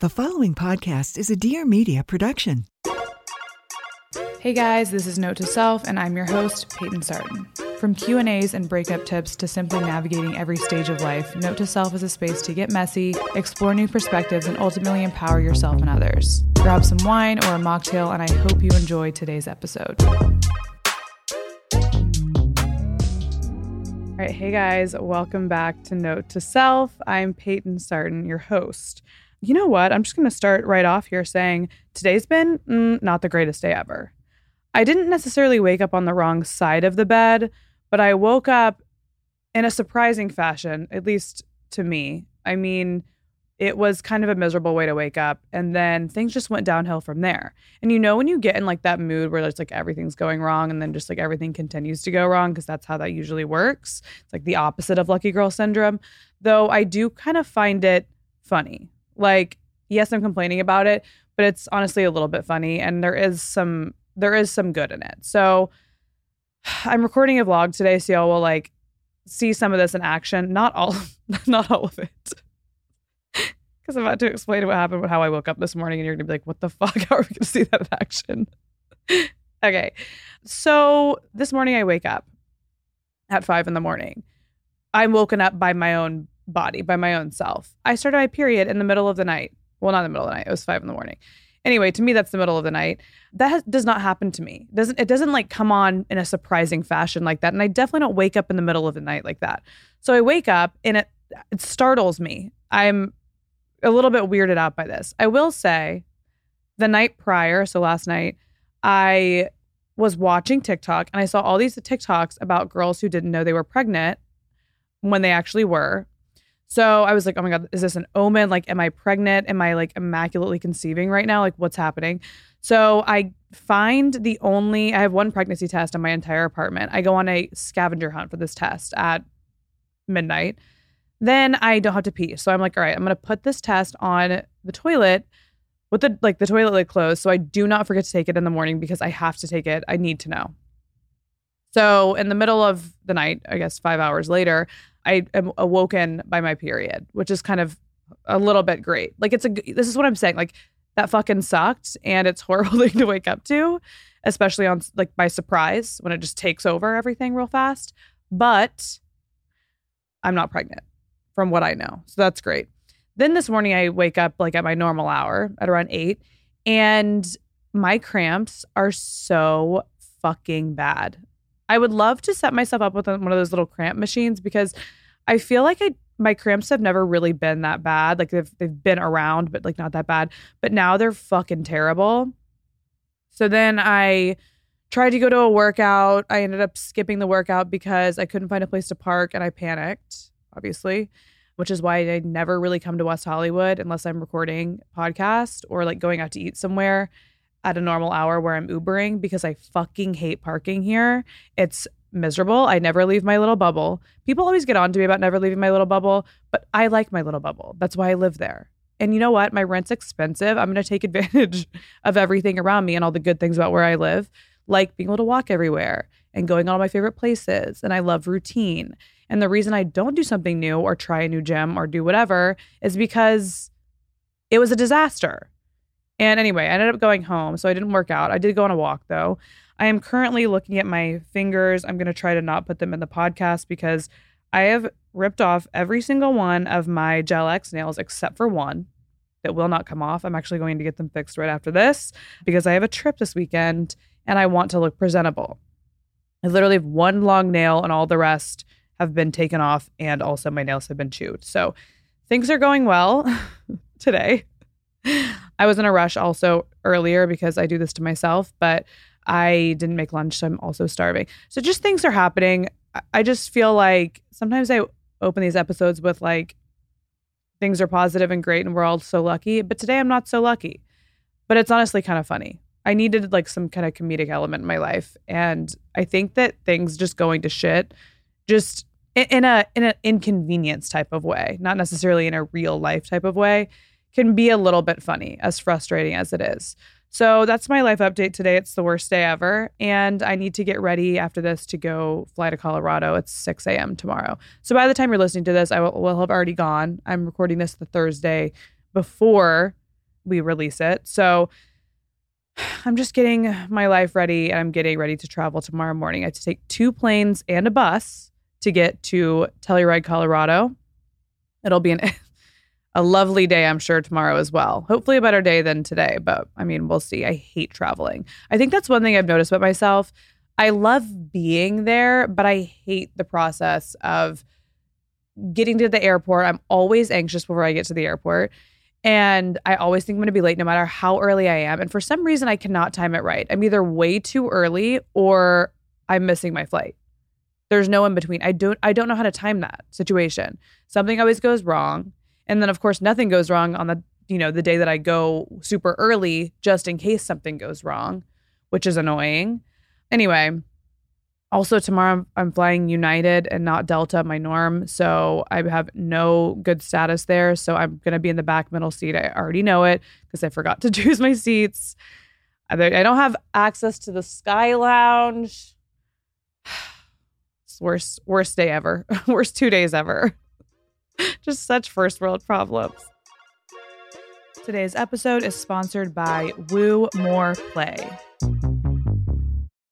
The following podcast is a Dear Media production. Hey guys, this is Note to Self, and I'm your host, Payton Sartain. From Q and A's and breakup tips to simply navigating every stage of life, Note to Self is a space to get messy, explore new perspectives, and ultimately empower yourself and others. Grab some wine or a mocktail, and I hope you enjoy today's episode. All right, hey guys, welcome back to Note to Self. I'm Payton Sartain, your host you know what? I'm just going to start right off here saying today's been mm, not the greatest day ever. I didn't necessarily wake up on the wrong side of the bed, but I woke up in a surprising fashion, at least to me. I mean, it was kind of a miserable way to wake up and then things just went downhill from there and you know when you get in like that mood where it's like everything's going wrong and then just like everything continues to go wrong because that's how that usually works it's like the opposite of lucky girl syndrome though i do kind of find it funny like, yes, I'm complaining about it, but it's honestly a little bit funny and there is some there is some good in it. So I'm recording a vlog today so y'all will like see some of this in action. Not all not all of it. Because I'm about to explain what happened with how I woke up this morning and you're gonna be like, what the fuck? How are we gonna see that in action? okay. So this morning I wake up at five in the morning. I'm woken up by my own body by my own self. I started my period in the middle of the night. Well, not in the middle of the night. It was five in the morning. Anyway, to me, that's the middle of the night. That has, does not happen to me. It doesn't it doesn't like come on in a surprising fashion like that? And I definitely don't wake up in the middle of the night like that. So I wake up and it it startles me. I'm a little bit weirded out by this. I will say, the night prior, so last night, I was watching TikTok and I saw all these TikToks about girls who didn't know they were pregnant when they actually were so I was like, oh my God, is this an omen? Like, am I pregnant? Am I like immaculately conceiving right now? Like, what's happening? So I find the only, I have one pregnancy test in my entire apartment. I go on a scavenger hunt for this test at midnight. Then I don't have to pee. So I'm like, all right, I'm going to put this test on the toilet with the like the toilet lid closed so I do not forget to take it in the morning because I have to take it. I need to know. So in the middle of the night, I guess 5 hours later, I am awoken by my period, which is kind of a little bit great. Like it's a this is what I'm saying. Like that fucking sucked and it's horrible thing to wake up to, especially on like by surprise when it just takes over everything real fast. But I'm not pregnant from what I know. So that's great. Then this morning I wake up like at my normal hour at around 8 and my cramps are so fucking bad. I would love to set myself up with one of those little cramp machines because I feel like I my cramps have never really been that bad. Like they've they've been around, but like not that bad. But now they're fucking terrible. So then I tried to go to a workout. I ended up skipping the workout because I couldn't find a place to park and I panicked, obviously, which is why I never really come to West Hollywood unless I'm recording podcast or like going out to eat somewhere at a normal hour where I'm Ubering because I fucking hate parking here. It's miserable. I never leave my little bubble. People always get on to me about never leaving my little bubble, but I like my little bubble. That's why I live there. And you know what? My rent's expensive. I'm going to take advantage of everything around me and all the good things about where I live, like being able to walk everywhere and going all my favorite places. And I love routine. And the reason I don't do something new or try a new gym or do whatever is because it was a disaster. And anyway, I ended up going home. So I didn't work out. I did go on a walk though. I am currently looking at my fingers. I'm going to try to not put them in the podcast because I have ripped off every single one of my Gel X nails except for one. that will not come off. I'm actually going to get them fixed right after this because I have a trip this weekend and I want to look presentable. I literally have one long nail and all the rest have been taken off and also my nails have been chewed. So things are going well today. I was in a rush also earlier because I do this to myself, but I didn't make lunch, so I'm also starving. So just things are happening. I just feel like sometimes I open these episodes with like things are positive and great and we're all so lucky, but today I'm not so lucky. But it's honestly kind of funny. I needed like some kind of comedic element in my life, and I think that things just going to shit, just in a in an inconvenience type of way, not necessarily in a real life type of way, can be a little bit funny, as frustrating as it is. So that's my life update today. It's the worst day ever. And I need to get ready after this to go fly to Colorado. It's 6 a.m. tomorrow. So by the time you're listening to this, I will, will have already gone. I'm recording this the Thursday before we release it. So I'm just getting my life ready and I'm getting ready to travel tomorrow morning. I have to take two planes and a bus to get to Telluride, Colorado. It'll be an a lovely day, I'm sure, tomorrow as well. Hopefully, a better day than today, but I mean, we'll see. I hate traveling. I think that's one thing I've noticed about myself. I love being there, but I hate the process of getting to the airport. I'm always anxious before I get to the airport. And I always think I'm going to be late no matter how early I am. And for some reason, I cannot time it right. I'm either way too early or I'm missing my flight. There's no in between. I don't I don't know how to time that situation. Something always goes wrong. And then of course nothing goes wrong on the you know the day that I go super early just in case something goes wrong, which is annoying. Anyway, also tomorrow I'm flying United and not Delta, my norm, so I have no good status there. So I'm gonna be in the back middle seat. I already know it because I forgot to choose my seats. I don't have access to the Sky Lounge. It's worst worst day ever. worst two days ever. Just such first world problems. Today's episode is sponsored by Woo More Play.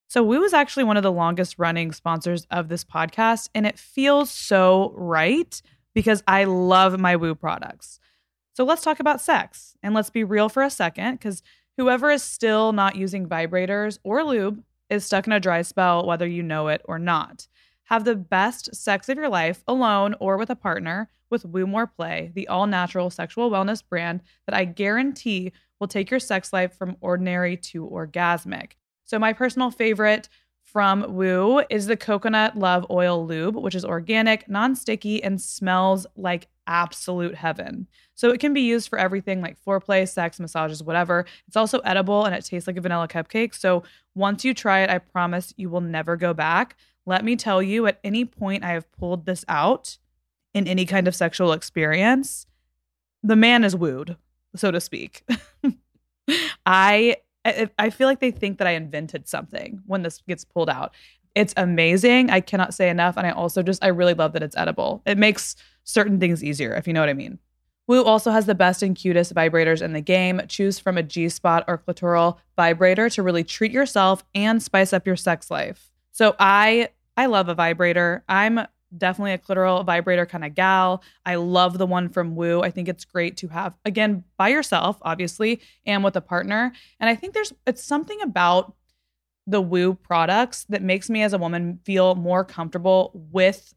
So, Woo is actually one of the longest running sponsors of this podcast, and it feels so right because I love my Woo products. So, let's talk about sex and let's be real for a second because whoever is still not using vibrators or lube is stuck in a dry spell, whether you know it or not. Have the best sex of your life alone or with a partner with Woo More Play, the all natural sexual wellness brand that I guarantee will take your sex life from ordinary to orgasmic. So, my personal favorite from Woo is the Coconut Love Oil Lube, which is organic, non sticky, and smells like absolute heaven. So, it can be used for everything like foreplay, sex, massages, whatever. It's also edible and it tastes like a vanilla cupcake. So, once you try it, I promise you will never go back. Let me tell you, at any point I have pulled this out in any kind of sexual experience, the man is wooed, so to speak. I I feel like they think that I invented something when this gets pulled out. It's amazing. I cannot say enough. And I also just, I really love that it's edible. It makes certain things easier, if you know what I mean. Woo also has the best and cutest vibrators in the game. Choose from a G spot or clitoral vibrator to really treat yourself and spice up your sex life. So I I love a vibrator. I'm definitely a clitoral vibrator kind of gal. I love the one from Woo. I think it's great to have again by yourself, obviously, and with a partner. And I think there's it's something about the Woo products that makes me as a woman feel more comfortable with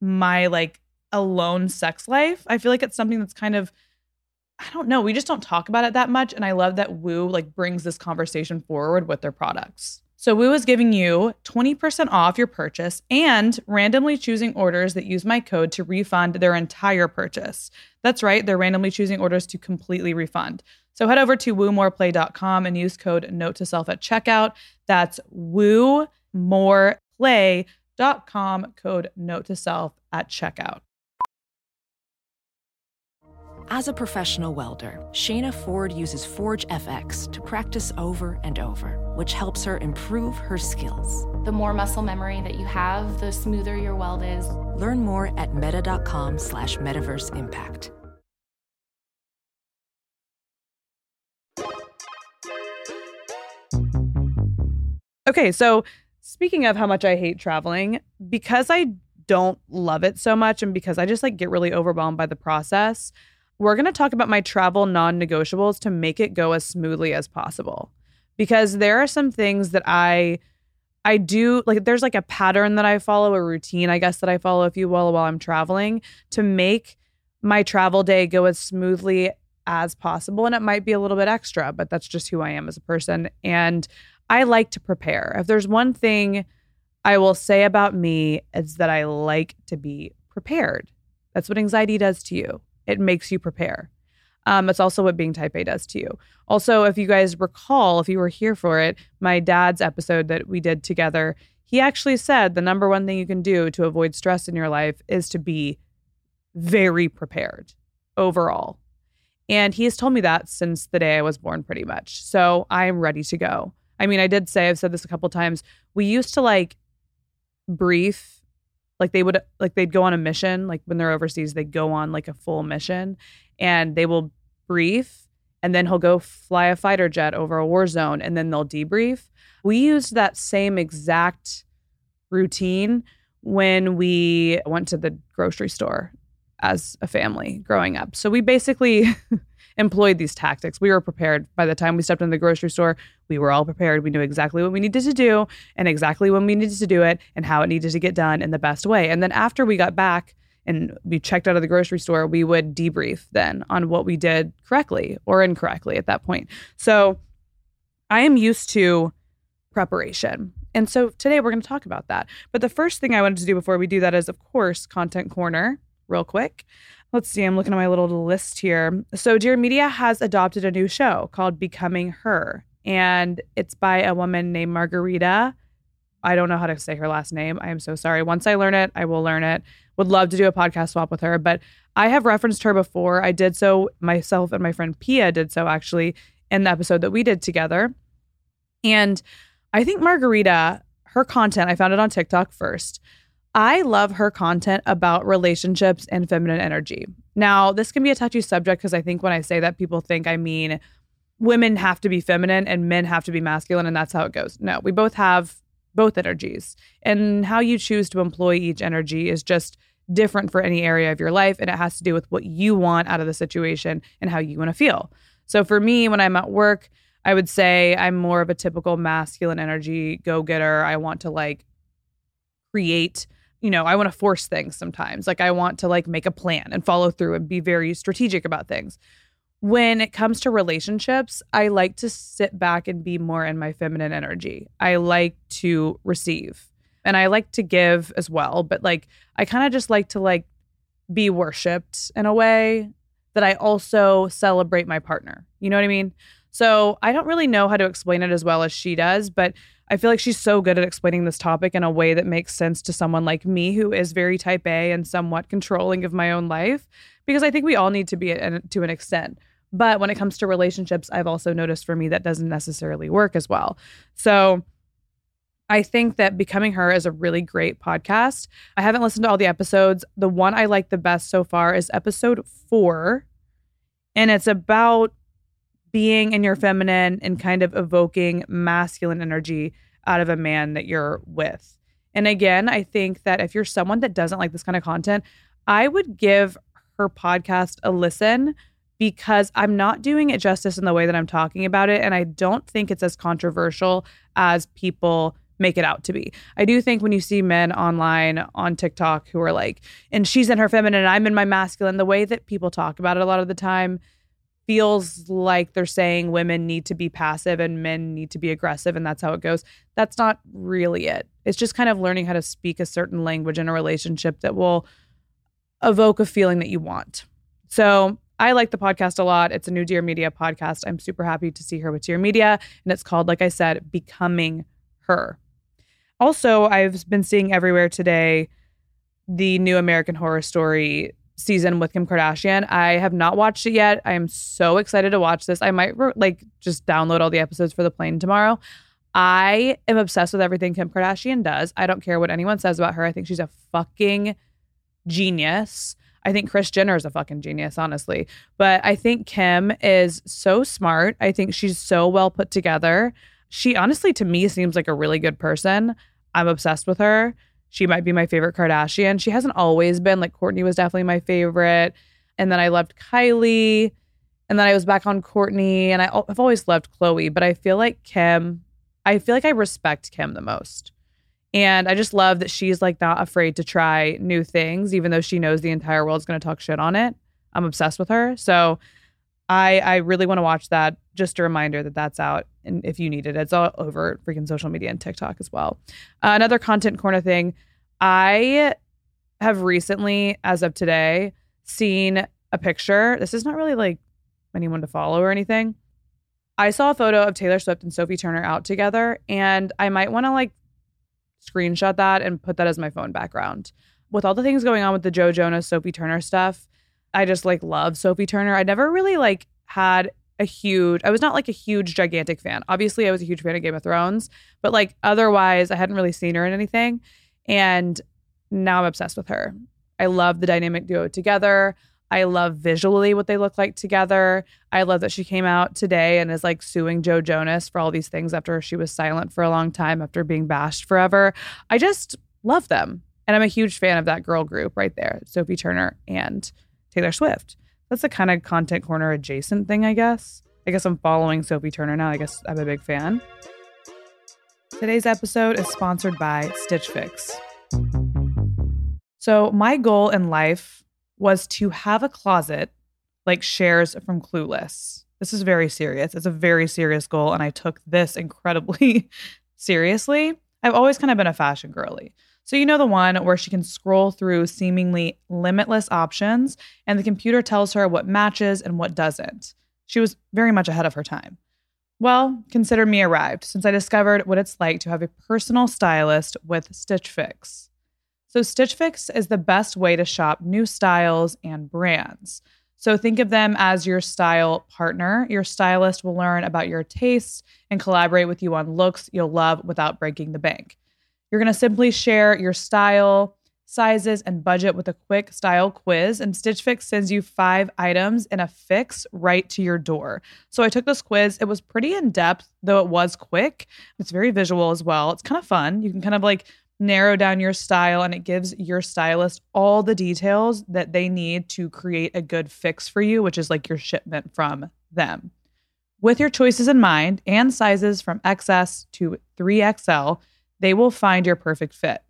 my like alone sex life. I feel like it's something that's kind of I don't know, we just don't talk about it that much and I love that Woo like brings this conversation forward with their products. So Woo is giving you 20% off your purchase and randomly choosing orders that use my code to refund their entire purchase. That's right, they're randomly choosing orders to completely refund. So head over to woomoreplay.com and use code note to self at checkout. That's woomoreplay.com code note to self at checkout. As a professional welder, Shayna Ford uses Forge FX to practice over and over, which helps her improve her skills. The more muscle memory that you have, the smoother your weld is. Learn more at meta.com slash metaverse impact. Okay, so speaking of how much I hate traveling, because I don't love it so much and because I just like get really overwhelmed by the process, we're going to talk about my travel non negotiables to make it go as smoothly as possible. Because there are some things that I. I do like there's like a pattern that I follow, a routine, I guess, that I follow, if you will, while I'm traveling to make my travel day go as smoothly as possible. And it might be a little bit extra, but that's just who I am as a person. And I like to prepare. If there's one thing I will say about me, it's that I like to be prepared. That's what anxiety does to you, it makes you prepare. Um, it's also what being type A does to you. Also, if you guys recall, if you were here for it, my dad's episode that we did together, he actually said the number one thing you can do to avoid stress in your life is to be very prepared overall. And he has told me that since the day I was born, pretty much. So I am ready to go. I mean, I did say, I've said this a couple times. We used to like brief, like they would, like they'd go on a mission. Like when they're overseas, they go on like a full mission and they will brief and then he'll go fly a fighter jet over a war zone and then they'll debrief. We used that same exact routine when we went to the grocery store as a family growing up. So we basically employed these tactics. We were prepared. By the time we stepped in the grocery store, we were all prepared. We knew exactly what we needed to do and exactly when we needed to do it and how it needed to get done in the best way. And then after we got back and we checked out of the grocery store, we would debrief then on what we did correctly or incorrectly at that point. So I am used to preparation. And so today we're going to talk about that. But the first thing I wanted to do before we do that is, of course, Content Corner real quick. Let's see, I'm looking at my little list here. So, Dear Media has adopted a new show called Becoming Her, and it's by a woman named Margarita. I don't know how to say her last name. I am so sorry. Once I learn it, I will learn it. Would love to do a podcast swap with her, but I have referenced her before. I did so myself and my friend Pia did so actually in the episode that we did together. And I think Margarita, her content, I found it on TikTok first. I love her content about relationships and feminine energy. Now, this can be a touchy subject because I think when I say that, people think I mean women have to be feminine and men have to be masculine, and that's how it goes. No, we both have both energies. And how you choose to employ each energy is just different for any area of your life. And it has to do with what you want out of the situation and how you want to feel. So for me, when I'm at work, I would say I'm more of a typical masculine energy go getter. I want to like create you know, I want to force things sometimes. Like I want to like make a plan and follow through and be very strategic about things. When it comes to relationships, I like to sit back and be more in my feminine energy. I like to receive and I like to give as well, but like I kind of just like to like be worshiped in a way that I also celebrate my partner. You know what I mean? So I don't really know how to explain it as well as she does, but I feel like she's so good at explaining this topic in a way that makes sense to someone like me who is very type A and somewhat controlling of my own life because I think we all need to be to an extent. But when it comes to relationships, I've also noticed for me that doesn't necessarily work as well. So I think that Becoming Her is a really great podcast. I haven't listened to all the episodes. The one I like the best so far is episode four, and it's about being in your feminine and kind of evoking masculine energy out of a man that you're with. And again, I think that if you're someone that doesn't like this kind of content, I would give her podcast a listen because I'm not doing it justice in the way that I'm talking about it. And I don't think it's as controversial as people make it out to be. I do think when you see men online on TikTok who are like, and she's in her feminine, and I'm in my masculine, the way that people talk about it a lot of the time feels like they're saying women need to be passive and men need to be aggressive and that's how it goes. That's not really it. It's just kind of learning how to speak a certain language in a relationship that will evoke a feeling that you want. So I like the podcast a lot. It's a new Dear Media podcast. I'm super happy to see her with Dear Media. And it's called, like I said, Becoming Her. Also, I've been seeing everywhere today the new American Horror Story season with Kim Kardashian. I have not watched it yet. I am so excited to watch this. I might like just download all the episodes for the plane tomorrow. I am obsessed with everything Kim Kardashian does. I don't care what anyone says about her. I think she's a fucking genius. I think Kris Jenner is a fucking genius, honestly. But I think Kim is so smart. I think she's so well put together. She honestly, to me, seems like a really good person. I'm obsessed with her. She might be my favorite Kardashian. She hasn't always been like Kourtney was definitely my favorite. and then I loved Kylie, and then I was back on Kourtney, and I, I've always loved Khloé, but I feel like Kim, I feel like I respect Kim the most. And I just love that she's like not afraid to try new things, even though she knows the entire world's going to talk shit on it. I'm obsessed with her. So I I really want to watch that. Just a reminder that that's out, and if you need it, it's all over freaking social media and TikTok as well. Uh, another content corner thing, I have recently, as of today, seen a picture. This is not really like anyone to follow or anything. I saw a photo of Taylor Swift and Sophie Turner out together, and I might want to like screenshot that and put that as my phone background. With all the things going on with the Joe Jonas, Sophie Turner stuff, I just like love Sophie Turner. I never really like had a huge I was not like a huge gigantic fan. Obviously, I was a huge fan of Game of Thrones, but like otherwise I hadn't really seen her in anything. And now I'm obsessed with her. I love the dynamic duo together. I love visually what they look like together. I love that she came out today and is like suing Joe Jonas for all these things after she was silent for a long time after being bashed forever. I just love them. And I'm a huge fan of that girl group right there, Sophie Turner and Taylor Swift. That's a kind of content corner adjacent thing, I guess. I guess I'm following Sophie Turner now. I guess I'm a big fan. Today's episode is sponsored by Stitch Fix. So, my goal in life was to have a closet like Cher's from Clueless. This is very serious. It's a very serious goal, and I took this incredibly seriously. I've always kind of been a fashion girly. So, you know, the one where she can scroll through seemingly limitless options and the computer tells her what matches and what doesn't. She was very much ahead of her time. Well, consider me arrived since I discovered what it's like to have a personal stylist with Stitch Fix. So, Stitch Fix is the best way to shop new styles and brands. So, think of them as your style partner. Your stylist will learn about your tastes and collaborate with you on looks you'll love without breaking the bank. You're going to simply share your style, sizes, and budget with a quick style quiz, and Stitch Fix sends you five items in a fix right to your door. So I took this quiz. It was pretty in depth, though it was quick. It's very visual as well. It's kind of fun. You can kind of like narrow down your style and it gives your stylist all the details that they need to create a good fix for you, which is like your shipment from them. With your choices in mind and sizes from XS to 3XL, they will find your perfect fit.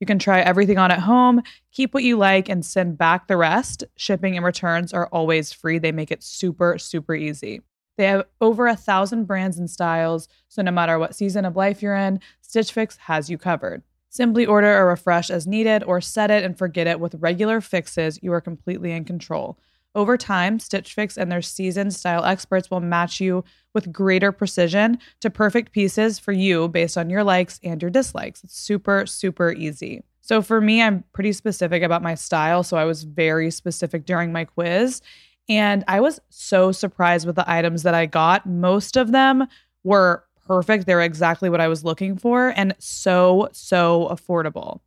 You can try everything on at home, keep what you like, and send back the rest. Shipping and returns are always free. They make it super, super easy. They have over a thousand brands and styles, so no matter what season of life you're in, Stitch Fix has you covered. Simply order a refresh as needed or set it and forget it. With regular fixes, you are completely in control. Over time, Stitch Fix and their seasoned style experts will match you with greater precision to perfect pieces for you based on your likes and your dislikes. It's super, super easy. So for me, I'm pretty specific about my style. So I was very specific during my quiz. And I was so surprised with the items that I got. Most of them were perfect. They were exactly what I was looking for and so, so affordable.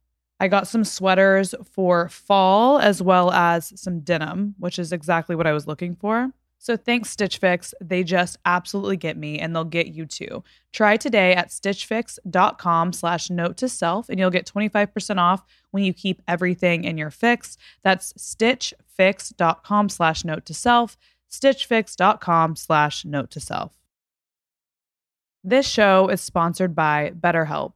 I got some sweaters for fall as well as some denim, which is exactly what I was looking for. So thanks Stitch Fix. They just absolutely get me and they'll get you too. Try today at stitchfix.com slash note to self and you'll get 25% off when you keep everything in your fix. That's stitchfix.com slash note to self, stitchfix.com slash note to self. This show is sponsored by BetterHelp.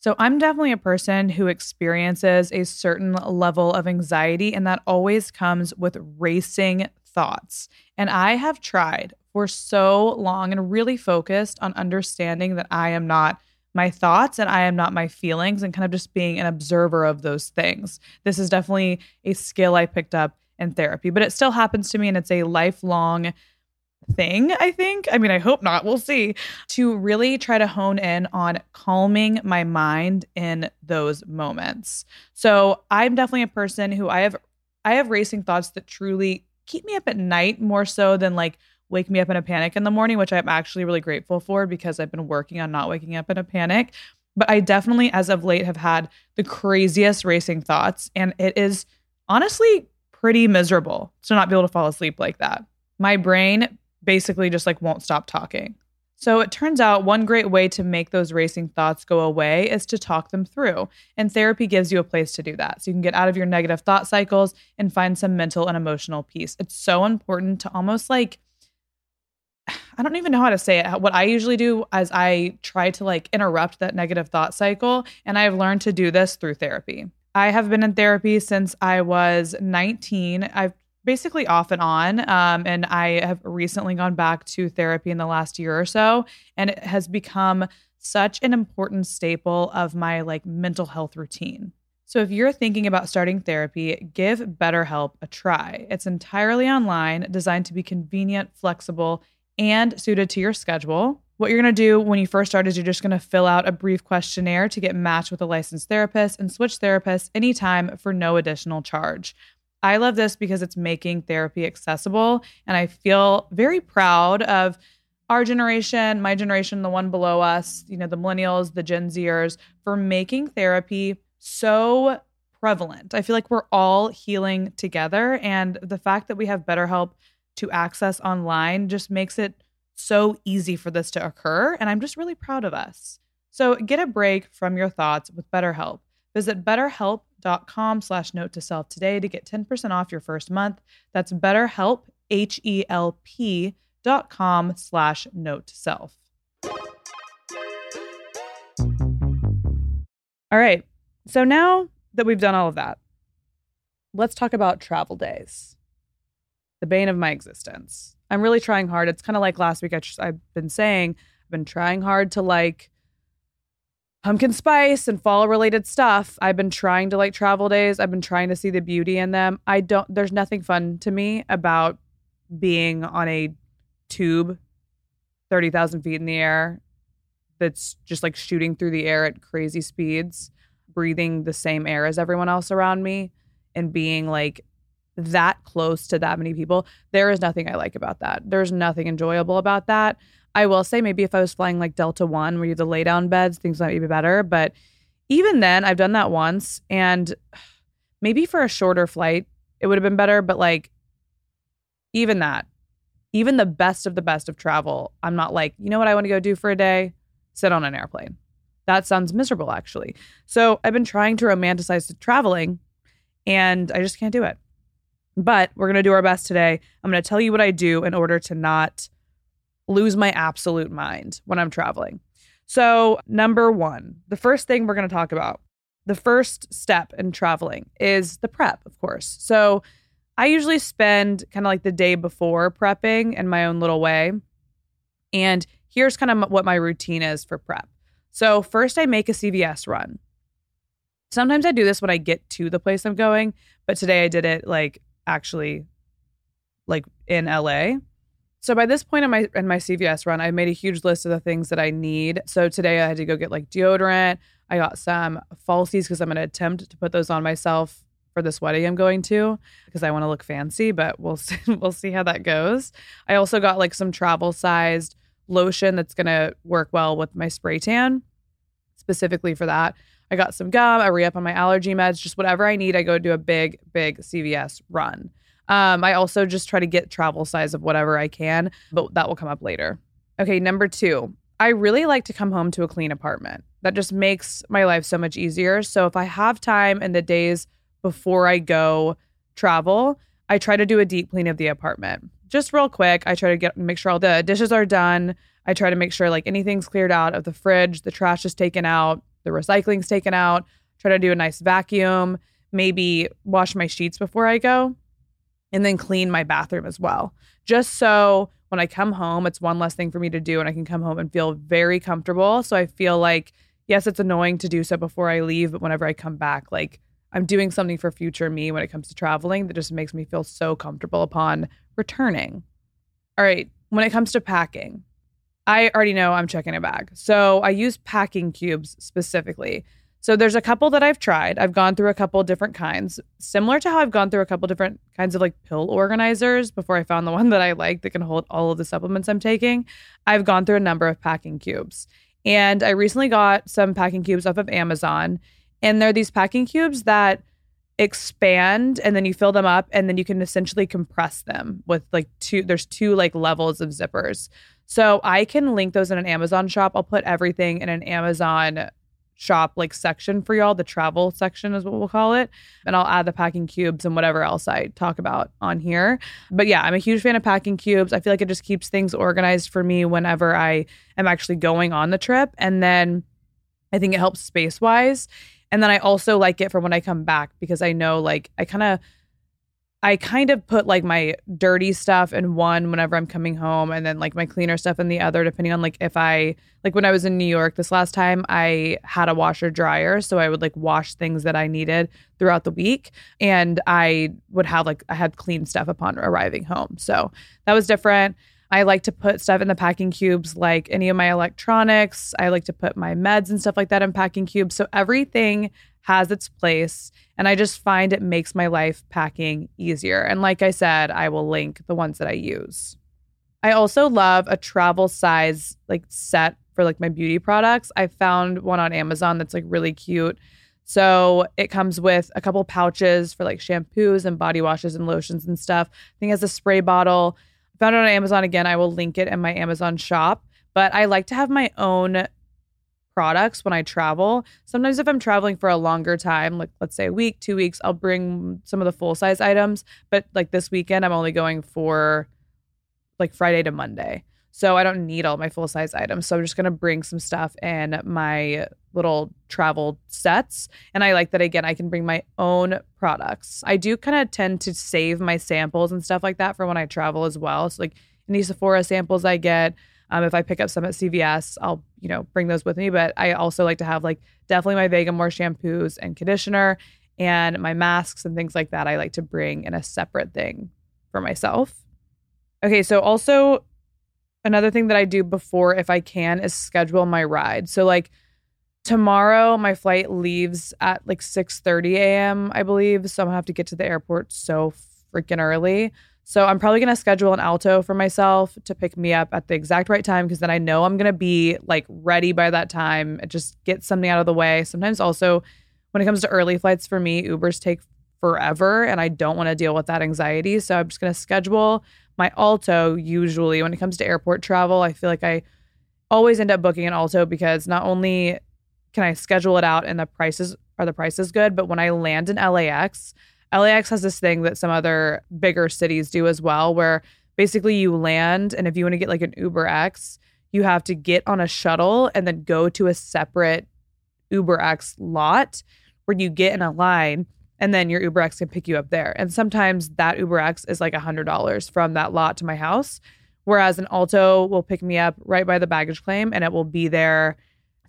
So, I'm definitely a person who experiences a certain level of anxiety, and that always comes with racing thoughts. And I have tried for so long and really focused on understanding that I am not my thoughts and I am not my feelings and kind of just being an observer of those things. This is definitely a skill I picked up in therapy, but it still happens to me and it's a lifelong thing, I think. I mean, I hope not. We'll see. To really try to hone in on calming my mind in those moments. So, I'm definitely a person who I have I have racing thoughts that truly keep me up at night more so than like wake me up in a panic in the morning, which I'm actually really grateful for because I've been working on not waking up in a panic. But I definitely, as of late, have had the craziest racing thoughts. And it is honestly pretty miserable to not be able to fall asleep like that. My brain basically just like won't stop talking. So it turns out one great way to make those racing thoughts go away is to talk them through. And therapy gives you a place to do that. So you can get out of your negative thought cycles and find some mental and emotional peace. It's so important to almost like, I don't even know how to say it. What I usually do is I try to like interrupt that negative thought cycle. And I've learned to do this through therapy. I have been in therapy since I was 19. I've basically off and on. Um, and I have recently gone back to therapy in the last year or so, and it has become such an important staple of my like mental health routine. So if you're thinking about starting therapy, give BetterHelp a try. It's entirely online, designed to be convenient, flexible, and suited to your schedule. What you're going to do when you first start is you're just going to fill out a brief questionnaire to get matched with a licensed therapist and switch therapists anytime for no additional charge. I love this because it's making therapy accessible. And I feel very proud of our generation, my generation, the one below us, you know, the millennials, the Gen Zers, for making therapy so prevalent. I feel like we're all healing together. And the fact that we have BetterHelp to access online just makes it so easy for this to occur. And I'm just really proud of us. So get a break from your thoughts with BetterHelp. Visit betterhelp.com slash note to self today to get 10% off your first month. That's betterhelp, H-E-L-P dot com slash note to self. All right. So now that we've done all of that, let's talk about travel days, the bane of my existence. I'm really trying hard. It's kind of like last week I I've been saying, I've been trying hard to like pumpkin spice and fall related stuff. I've been trying to like travel days. I've been trying to see the beauty in them. I don't, there's nothing fun to me about being on a tube 30,000 feet in the air that's just like shooting through the air at crazy speeds, breathing the same air as everyone else around me, and being like that close to that many people. There is nothing I like about that. There's nothing enjoyable about that. I will say maybe if I was flying like Delta One, where you have the lay down beds, things might be better. But even then, I've done that once, and maybe for a shorter flight, it would have been better. But like, even that, even the best of the best of travel, I'm not like, you know what I want to go do for a day? Sit on an airplane. That sounds miserable, actually. So I've been trying to romanticize traveling, and I just can't do it. But we're going to do our best today. I'm going to tell you what I do in order to not lose my absolute mind when I'm traveling. So, number one, the first thing we're going to talk about, the first step in traveling is the prep, of course. So, I usually spend kind of like the day before prepping in my own little way. And here's kind of what my routine is for prep. So, first, I make a CVS run. Sometimes I do this when I get to the place I'm going, but today I did it like actually like in LA. So by this point in my in my CVS run, I made a huge list of the things that I need. So today I had to go get like deodorant. I got some falsies because I'm to attempt to put those on myself for this wedding I'm going to because I want to look fancy, but we'll see, we'll see how that goes. I also got like some travel sized lotion that's to work well with my spray tan specifically for that. I got some gum, I re up on my allergy meds, just whatever I need. I go do a big, big CVS run. Um, I also just try to get travel size of whatever I can, but that will come up later. Okay, number two, I really like to come home to a clean apartment. That just makes my life so much easier. So if I have time in the days before I go travel, I try to do a deep clean of the apartment. Just real quick, I try to get make sure all the dishes are done. I try to make sure like anything's cleared out of the fridge, the trash is taken out, the recycling's taken out. Try to do a nice vacuum, maybe wash my sheets before I go and then clean my bathroom as well. Just so when I come home, it's one less thing for me to do and I can come home and feel very comfortable. So I feel like, yes, it's annoying to do so before I leave, but whenever I come back, like I'm doing something for future me when it comes to traveling that just makes me feel so comfortable upon returning. All right, when it comes to packing, I already know I'm checking a bag. So I use packing cubes specifically. So there's a couple that I've tried. I've gone through a couple different kinds, similar to how I've gone through a couple different kinds of like pill organizers before I found the one that I like that can hold all of the supplements I'm taking. I've gone through a number of packing cubes. And I recently got some packing cubes off of Amazon. And they're these packing cubes that expand and then you fill them up and then you can essentially compress them with like two there's two like levels of zippers. So I can link those in an Amazon shop. I'll put everything in an Amazon shop like section for y'all. The travel section is what we'll call it. And I'll add the packing cubes and whatever else I talk about on here. But yeah, I'm a huge fan of packing cubes. I feel like it just keeps things organized for me whenever I am actually going on the trip. And then I think it helps space wise. And then I also like it for when I come back because I know like I kind of I kind of put like my dirty stuff in one whenever I'm coming home and then like my cleaner stuff in the other, depending on like if I like when I was in New York this last time, I had a washer dryer. So I would like wash things that I needed throughout the week. And I would have like I had clean stuff upon arriving home. So that was different. I like to put stuff in the packing cubes, like any of my electronics. I like to put my meds and stuff like that in packing cubes. So everything has its place. And I just find it makes my life packing easier. And like I said, I will link the ones that I use. I also love a travel size like set for like my beauty products. I found one on Amazon that's like really cute. So it comes with a couple pouches for like shampoos and body washes and lotions and stuff. I think it has a spray bottle. I found it on Amazon again. I will link it in my Amazon shop. But I like to have my own products when I travel. Sometimes if I'm traveling for a longer time, like let's say a week, two weeks, I'll bring some of the full size items. But like this weekend, I'm only going for like Friday to Monday. So I don't need all my full size items. So I'm just gonna bring some stuff in my little travel sets. And I like that again, I can bring my own products. I do kind of tend to save my samples and stuff like that for when I travel as well. So like any Sephora samples I get, um, if I pick up some at CVS, I'll you know bring those with me. But I also like to have like definitely my Vegamour shampoos and conditioner and my masks and things like that. I like to bring in a separate thing for myself. Okay, so also another thing that I do before, if I can, is schedule my ride. So like tomorrow, my flight leaves at like 6 30 a.m. I believe, so I'm gonna have to get to the airport so freaking early. So I'm probably going to schedule an Alto for myself to pick me up at the exact right time because then I know I'm going to be like ready by that time. It just get something out of the way. Sometimes also when it comes to early flights for me, Ubers take forever and I don't want to deal with that anxiety. So I'm just going to schedule my Alto usually when it comes to airport travel. I feel like I always end up booking an Alto because not only can I schedule it out and the prices are the prices good, but when I land in LAX, LAX has this thing that some other bigger cities do as well, where basically you land, and if you want to get like an Uber X, you have to get on a shuttle and then go to a separate Uber X lot where you get in a line and then your Uber X can pick you up there. And sometimes that Uber X is like $100 from that lot to my house. Whereas an Alto will pick me up right by the baggage claim and it will be there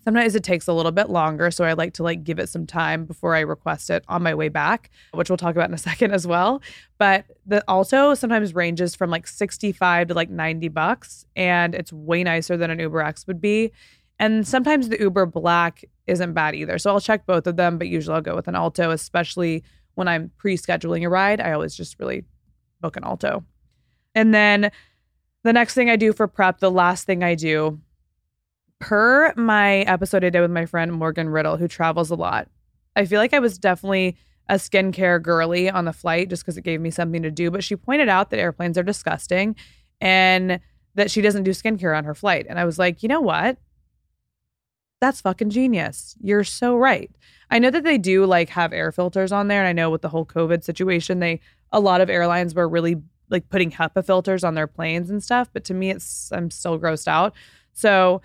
Sometimes it takes a little bit longer, so I like to like give it some time before I request it on my way back, which we'll talk about in a second as well. But the Alto sometimes ranges from like 65 to like 90 bucks and it's way nicer than an Uber X would be. And sometimes the Uber Black isn't bad either. So I'll check both of them, but usually I'll go with an Alto, especially when I'm pre-scheduling a ride. I always just really book an Alto. And then the next thing I do for prep, the last thing I do per my episode I did with my friend Morgan Riddle, who travels a lot, I feel like I was definitely a skincare girly on the flight just because it gave me something to do. But she pointed out that airplanes are disgusting and that she doesn't do skincare on her flight. And I was like, you know what? That's fucking genius. You're so right. I know that they do like have air filters on there. And I know with the whole COVID situation, they, a lot of airlines were really like putting HEPA filters on their planes and stuff. But to me, it's, I'm still grossed out. So,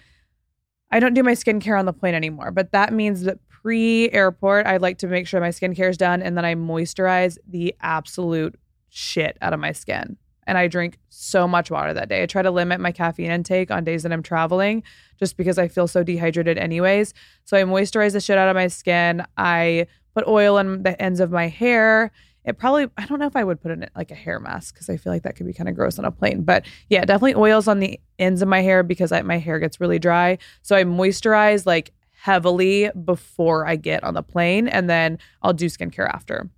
I don't do my skincare on the plane anymore, but that means that pre airport, I'd like to make sure my skincare is done and then I moisturize the absolute shit out of my skin. And I drink so much water that day. I try to limit my caffeine intake on days that I'm traveling just because I feel so dehydrated, anyways. So I moisturize the shit out of my skin. I put oil on the ends of my hair it probably I don't know if I would put in like a hair mask because I feel like that could be kind of gross on a plane. But yeah, definitely oils on the ends of my hair because I, my hair gets really dry. So I moisturize like heavily before I get on the plane, and then I'll do skincare after.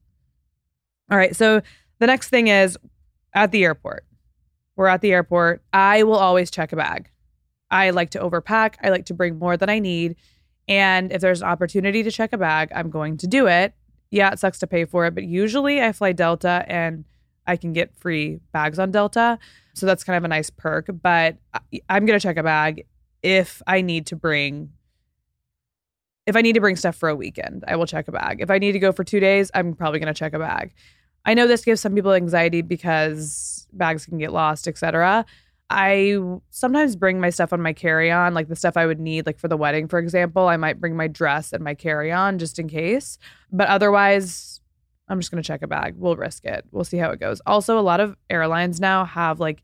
All right. So the next thing is at the airport. We're at the airport. I will always check a bag. I like to overpack. I like to bring more than I need. And if there's an opportunity to check a bag, I'm going to do it yeah, it sucks to pay for it, but usually I fly Delta and I can get free bags on Delta. So that's kind of a nice perk. But I'm going to check a bag if I need to bring. If I need to bring stuff for a weekend, I will check a bag. If I need to go for two days, I'm probably going to check a bag. I know this gives some people anxiety because bags can get lost, etc. I sometimes bring my stuff on my carry on, like the stuff I would need, like for the wedding, for example. I might bring my dress and my carry on just in case. But otherwise, I'm just going to check a bag. We'll risk it. We'll see how it goes. Also, a lot of airlines now have like,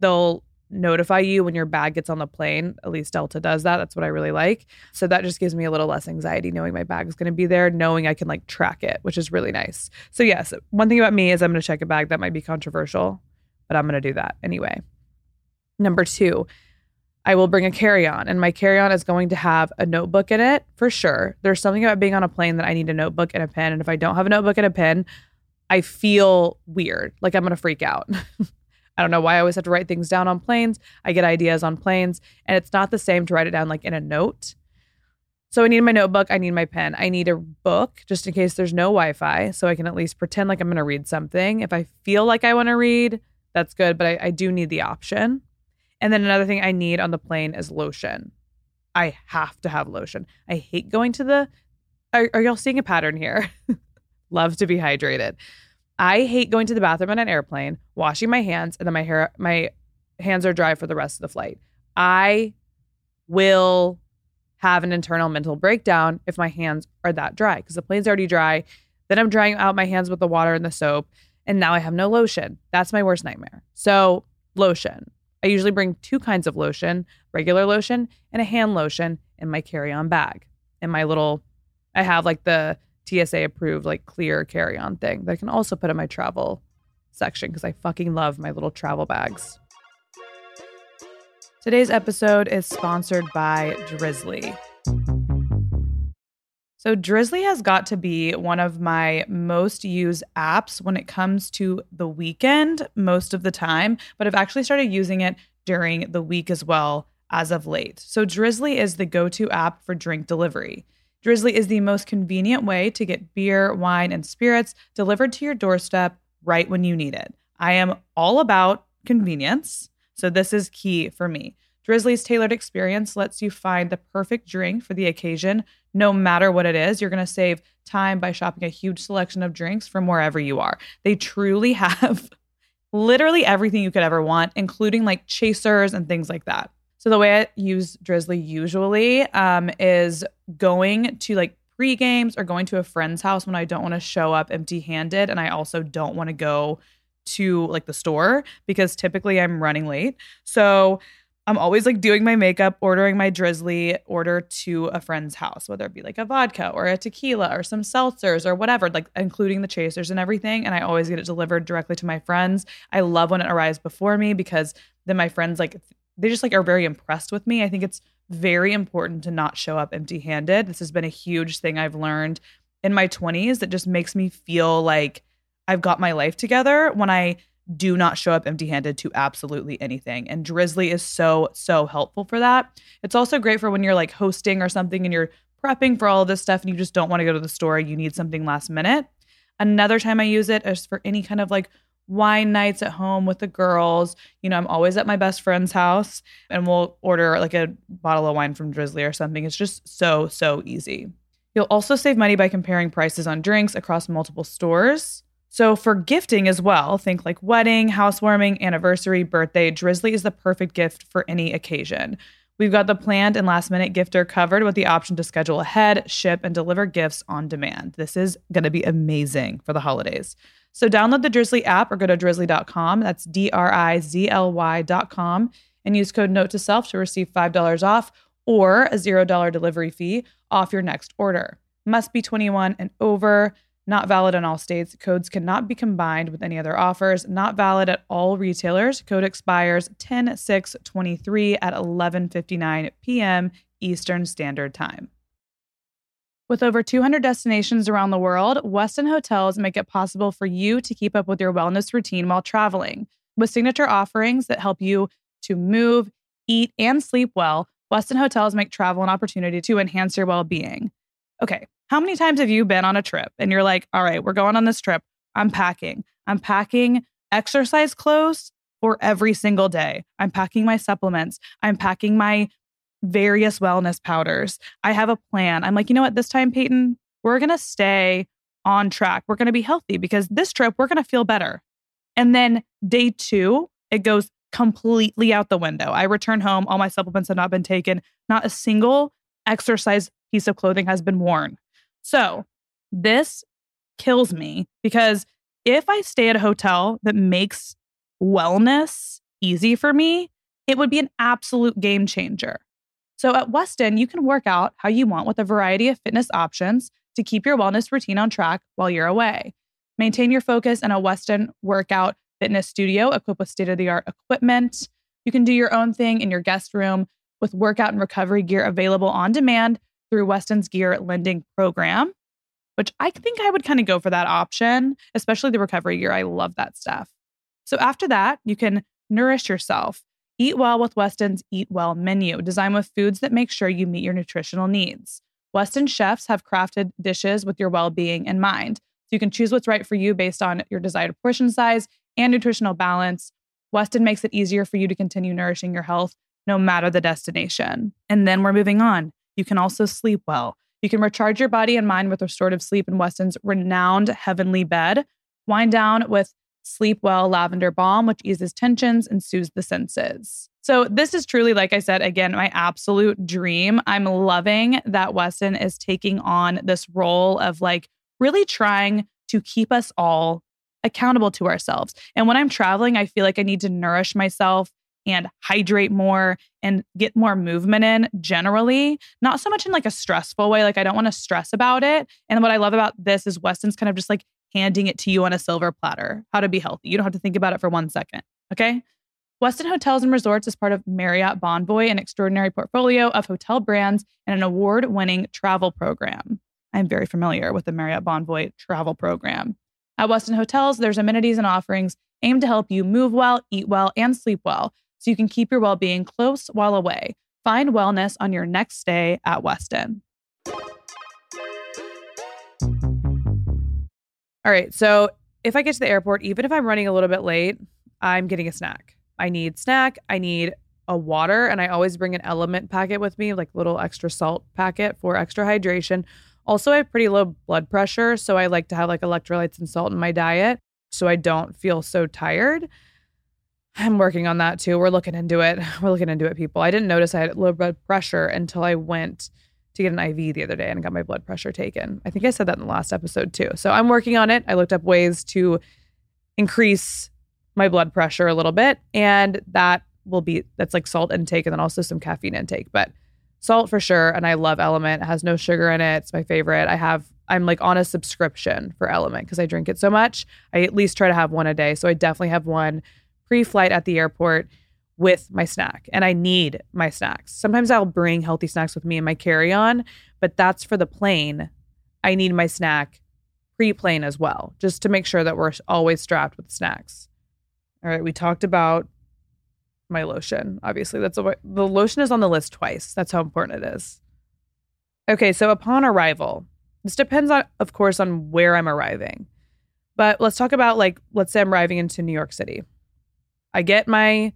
they'll notify you when your bag gets on the plane. At least Delta does that. That's what I really like. So that just gives me a little less anxiety knowing my bag is going to be there, knowing I can like track it, which is really nice. So, yes, one thing about me is I'm going to check a bag. That might be controversial, but I'm going to do that anyway. Number two, I will bring a carry on, and my carry on is going to have a notebook in it for sure. There's something about being on a plane that I need a notebook and a pen. And if I don't have a notebook and a pen, I feel weird. Like I'm going to freak out. I don't know why I always have to write things down on planes. I get ideas on planes, and it's not the same to write it down like in a note. So I need my notebook. I need my pen. I need a book just in case there's no Wi Fi. So I can at least pretend like I'm going to read something. If I feel like I want to read, that's good, but I, I do need the option. And then another thing I need on the plane is lotion. I have to have lotion. I hate going to the. Are, are y'all seeing a pattern here? Love to be hydrated. I hate going to the bathroom on an airplane, washing my hands, and then my hair, my hands are dry for the rest of the flight. I will have an internal mental breakdown if my hands are that dry because the plane's already dry. Then I'm drying out my hands with the water and the soap, and now I have no lotion. That's my worst nightmare. So, lotion. I usually bring two kinds of lotion regular lotion and a hand lotion in my carry on bag. In my little, I have like the TSA approved, like clear carry on thing that I can also put in my travel section because I fucking love my little travel bags. Today's episode is sponsored by Drizly. So, Drizly has got to be one of my most used apps when it comes to the weekend most of the time, but I've actually started using it during the week as well as of late. So, Drizly is the go to app for drink delivery. Drizly is the most convenient way to get beer, wine, and spirits delivered to your doorstep right when you need it. I am all about convenience, so this is key for me. Drizly's tailored experience lets you find the perfect drink for the occasion, no matter what it is. You're going to save time by shopping a huge selection of drinks from wherever you are. They truly have literally everything you could ever want, including like chasers and things like that. So the way I use Drizly usually um, is going to like pre games or going to a friend's house when I don't want to show up empty handed, and I also don't want to go to like the store because typically I'm running late. So I'm always like doing my makeup, ordering my Drizly order to a friend's house, whether it be like a vodka or a tequila or some seltzers or whatever, like including the chasers and everything. And I always get it delivered directly to my friends. I love when it arrives before me because then my friends like they just like are very impressed with me. I think it's very important to not show up empty handed. This has been a huge thing I've learned in my 20s that just makes me feel like I've got my life together when I do not show up empty handed to absolutely anything. And Drizly is so, so helpful for that. It's also great for when you're like hosting or something and you're prepping for all of this stuff and you just don't want to go to the store. You need something last minute. Another time I use it is for any kind of like wine nights at home with the girls. You know, I'm always at my best friend's house and we'll order like a bottle of wine from Drizly or something. It's just so, so easy. You'll also save money by comparing prices on drinks across multiple stores. So for gifting as well, think like wedding, housewarming, anniversary, birthday, Drizly is the perfect gift for any occasion. We've got the planned and last minute gifter covered with the option to schedule ahead, ship, and deliver gifts on demand. This is going to be amazing for the holidays. So download the Drizly app or go to drizly.com. That's D R I Z L Y.com and use code Note to Self to receive $5 off or a $0 delivery fee off your next order. Must be 21 and over. Not valid in all states. Codes cannot be combined with any other offers. Not valid at all retailers. Code expires 10 6 23 at 11:59 p.m. Eastern Standard Time. With over 200 destinations around the world, Westin Hotels make it possible for you to keep up with your wellness routine while traveling. With signature offerings that help you to move, eat, and sleep well, Westin Hotels make travel an opportunity to enhance your well-being. Okay, How many times have you been on a trip and you're like, all right, we're going on this trip. I'm packing. I'm packing exercise clothes for every single day. I'm packing my supplements. I'm packing my various wellness powders. I have a plan. I'm like, you know what? This time, Payton, we're going to stay on track. We're going to be healthy because this trip, we're going to feel better. And then day two, it goes completely out the window. I return home. All my supplements have not been taken. Not a single exercise piece of clothing has been worn. So this kills me because if I stay at a hotel that makes wellness easy for me, it would be an absolute game changer. So at Westin, you can work out how you want with a variety of fitness options to keep your wellness routine on track while you're away. Maintain your focus in a Westin workout fitness studio equipped with state of the art equipment. You can do your own thing in your guest room with workout and recovery gear available on demand through Westin's gear lending program, which I think I would kind of go for that option, especially the recovery gear. I love that stuff. So after that, you can nourish yourself. Eat well with Westin's Eat Well menu, designed with foods that make sure you meet your nutritional needs. Westin chefs have crafted dishes with your well being in mind. So you can choose what's right for you based on your desired portion size and nutritional balance. Westin makes it easier for you to continue nourishing your health no matter the destination. And then we're moving on. You can also sleep well. You can recharge your body and mind with restorative sleep in Westin's renowned heavenly bed. Wind down with Sleep Well Lavender Balm, which eases tensions and soothes the senses. So, this is truly, like I said, again, my absolute dream. I'm loving that Westin is taking on this role of like really trying to keep us all accountable to ourselves. And when I'm traveling, I feel like I need to nourish myself and hydrate more and get more movement in generally, not so much in like a stressful way. Like I don't want to stress about it. And what I love about this is Westin's kind of just like handing it to you on a silver platter, how to be healthy. You don't have to think about it for one second. Okay. Westin Hotels and Resorts is part of Marriott Bonvoy, an extraordinary portfolio of hotel brands and an award winning travel program. I'm very familiar with the Marriott Bonvoy travel program. At Westin Hotels, there's amenities and offerings aimed to help you move well, eat well, and sleep well so you can keep your well being close while away. Find wellness on your next stay at Westin. All right. So if I get to the airport, even if I'm running a little bit late, I'm getting a snack. I need snack. I need a water, and I always bring an LMNT packet with me, like little extra salt packet for extra hydration. Also, I have pretty low blood pressure, so I like to have like electrolytes and salt in my diet so I don't feel so tired. I'm working on that too. We're looking into it. We're looking into it, people. I didn't notice I had low blood pressure until I went to get an IV the other day and got my blood pressure taken. I think I said that in the last episode too. So I'm working on it. I looked up ways to increase my blood pressure a little bit, and that will be that's like salt intake and then also some caffeine intake. But salt for sure. And I love LMNT. It has no sugar in it. It's my favorite. I have I'm like on a subscription for LMNT because I drink it so much. I at least try to have one a day. So I definitely have one pre-flight at the airport with my snack and I need my snacks. Sometimes I'll bring healthy snacks with me in my carry-on, but that's for the plane. I need my snack pre-plane as well, just to make sure that we're always strapped with snacks. All right, we talked about my lotion. Obviously, that's a, the lotion is on the list twice. That's how important it is. Okay, so upon arrival, this depends on, of course, on where I'm arriving. But let's talk about like, let's say I'm arriving into New York City. I get my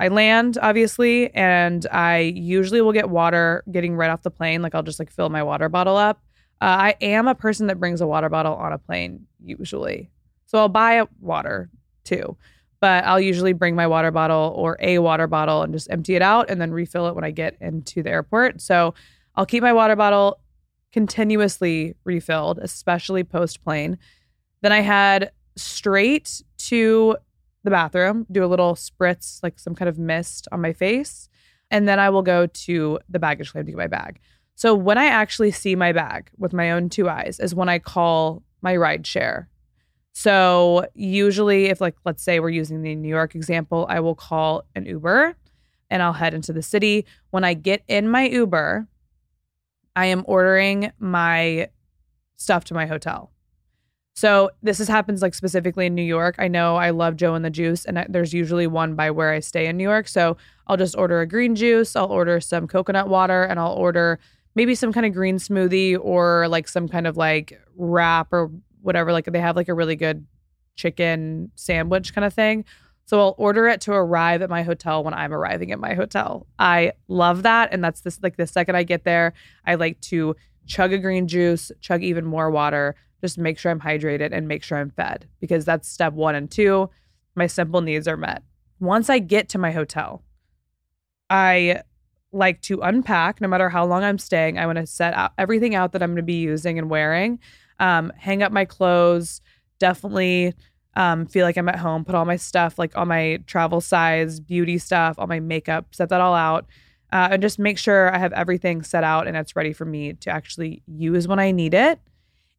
I land obviously, and I usually will get water getting right off the plane. Like I'll just like fill my water bottle up. Uh, I am a person that brings a water bottle on a plane usually, so I'll buy a water too. But I'll usually bring my water bottle or a water bottle and just empty it out and then refill it when I get into the airport. So I'll keep my water bottle continuously refilled, especially post plane. Then I had straight to the bathroom, do a little spritz, like some kind of mist on my face. And then I will go to the baggage claim to get my bag. So when I actually see my bag with my own two eyes is when I call my ride share. So usually if like let's say we're using the New York example, I will call an Uber and I'll head into the city. When I get in my Uber, I am ordering my stuff to my hotel. So this has happens like specifically in New York. I know I love Joe and the Juice, and I, there's usually one by where I stay in New York. So I'll just order a green juice. I'll order some coconut water, and I'll order maybe some kind of green smoothie or like some kind of like wrap or whatever. Like they have like a really good chicken sandwich kind of thing. So I'll order it to arrive at my hotel when I'm arriving at my hotel. I love that. And that's this like the second I get there, I like to chug a green juice, chug even more water, just make sure I'm hydrated and make sure I'm fed because that's step one and two. My simple needs are met. Once I get to my hotel, I like to unpack no matter how long I'm staying. I want to set out everything out that I'm going to be using and wearing, um, hang up my clothes, definitely um, feel like I'm at home, put all my stuff, like all my travel size, beauty stuff, all my makeup, set that all out. Uh, and just make sure I have everything set out and it's ready for me to actually use when I need it.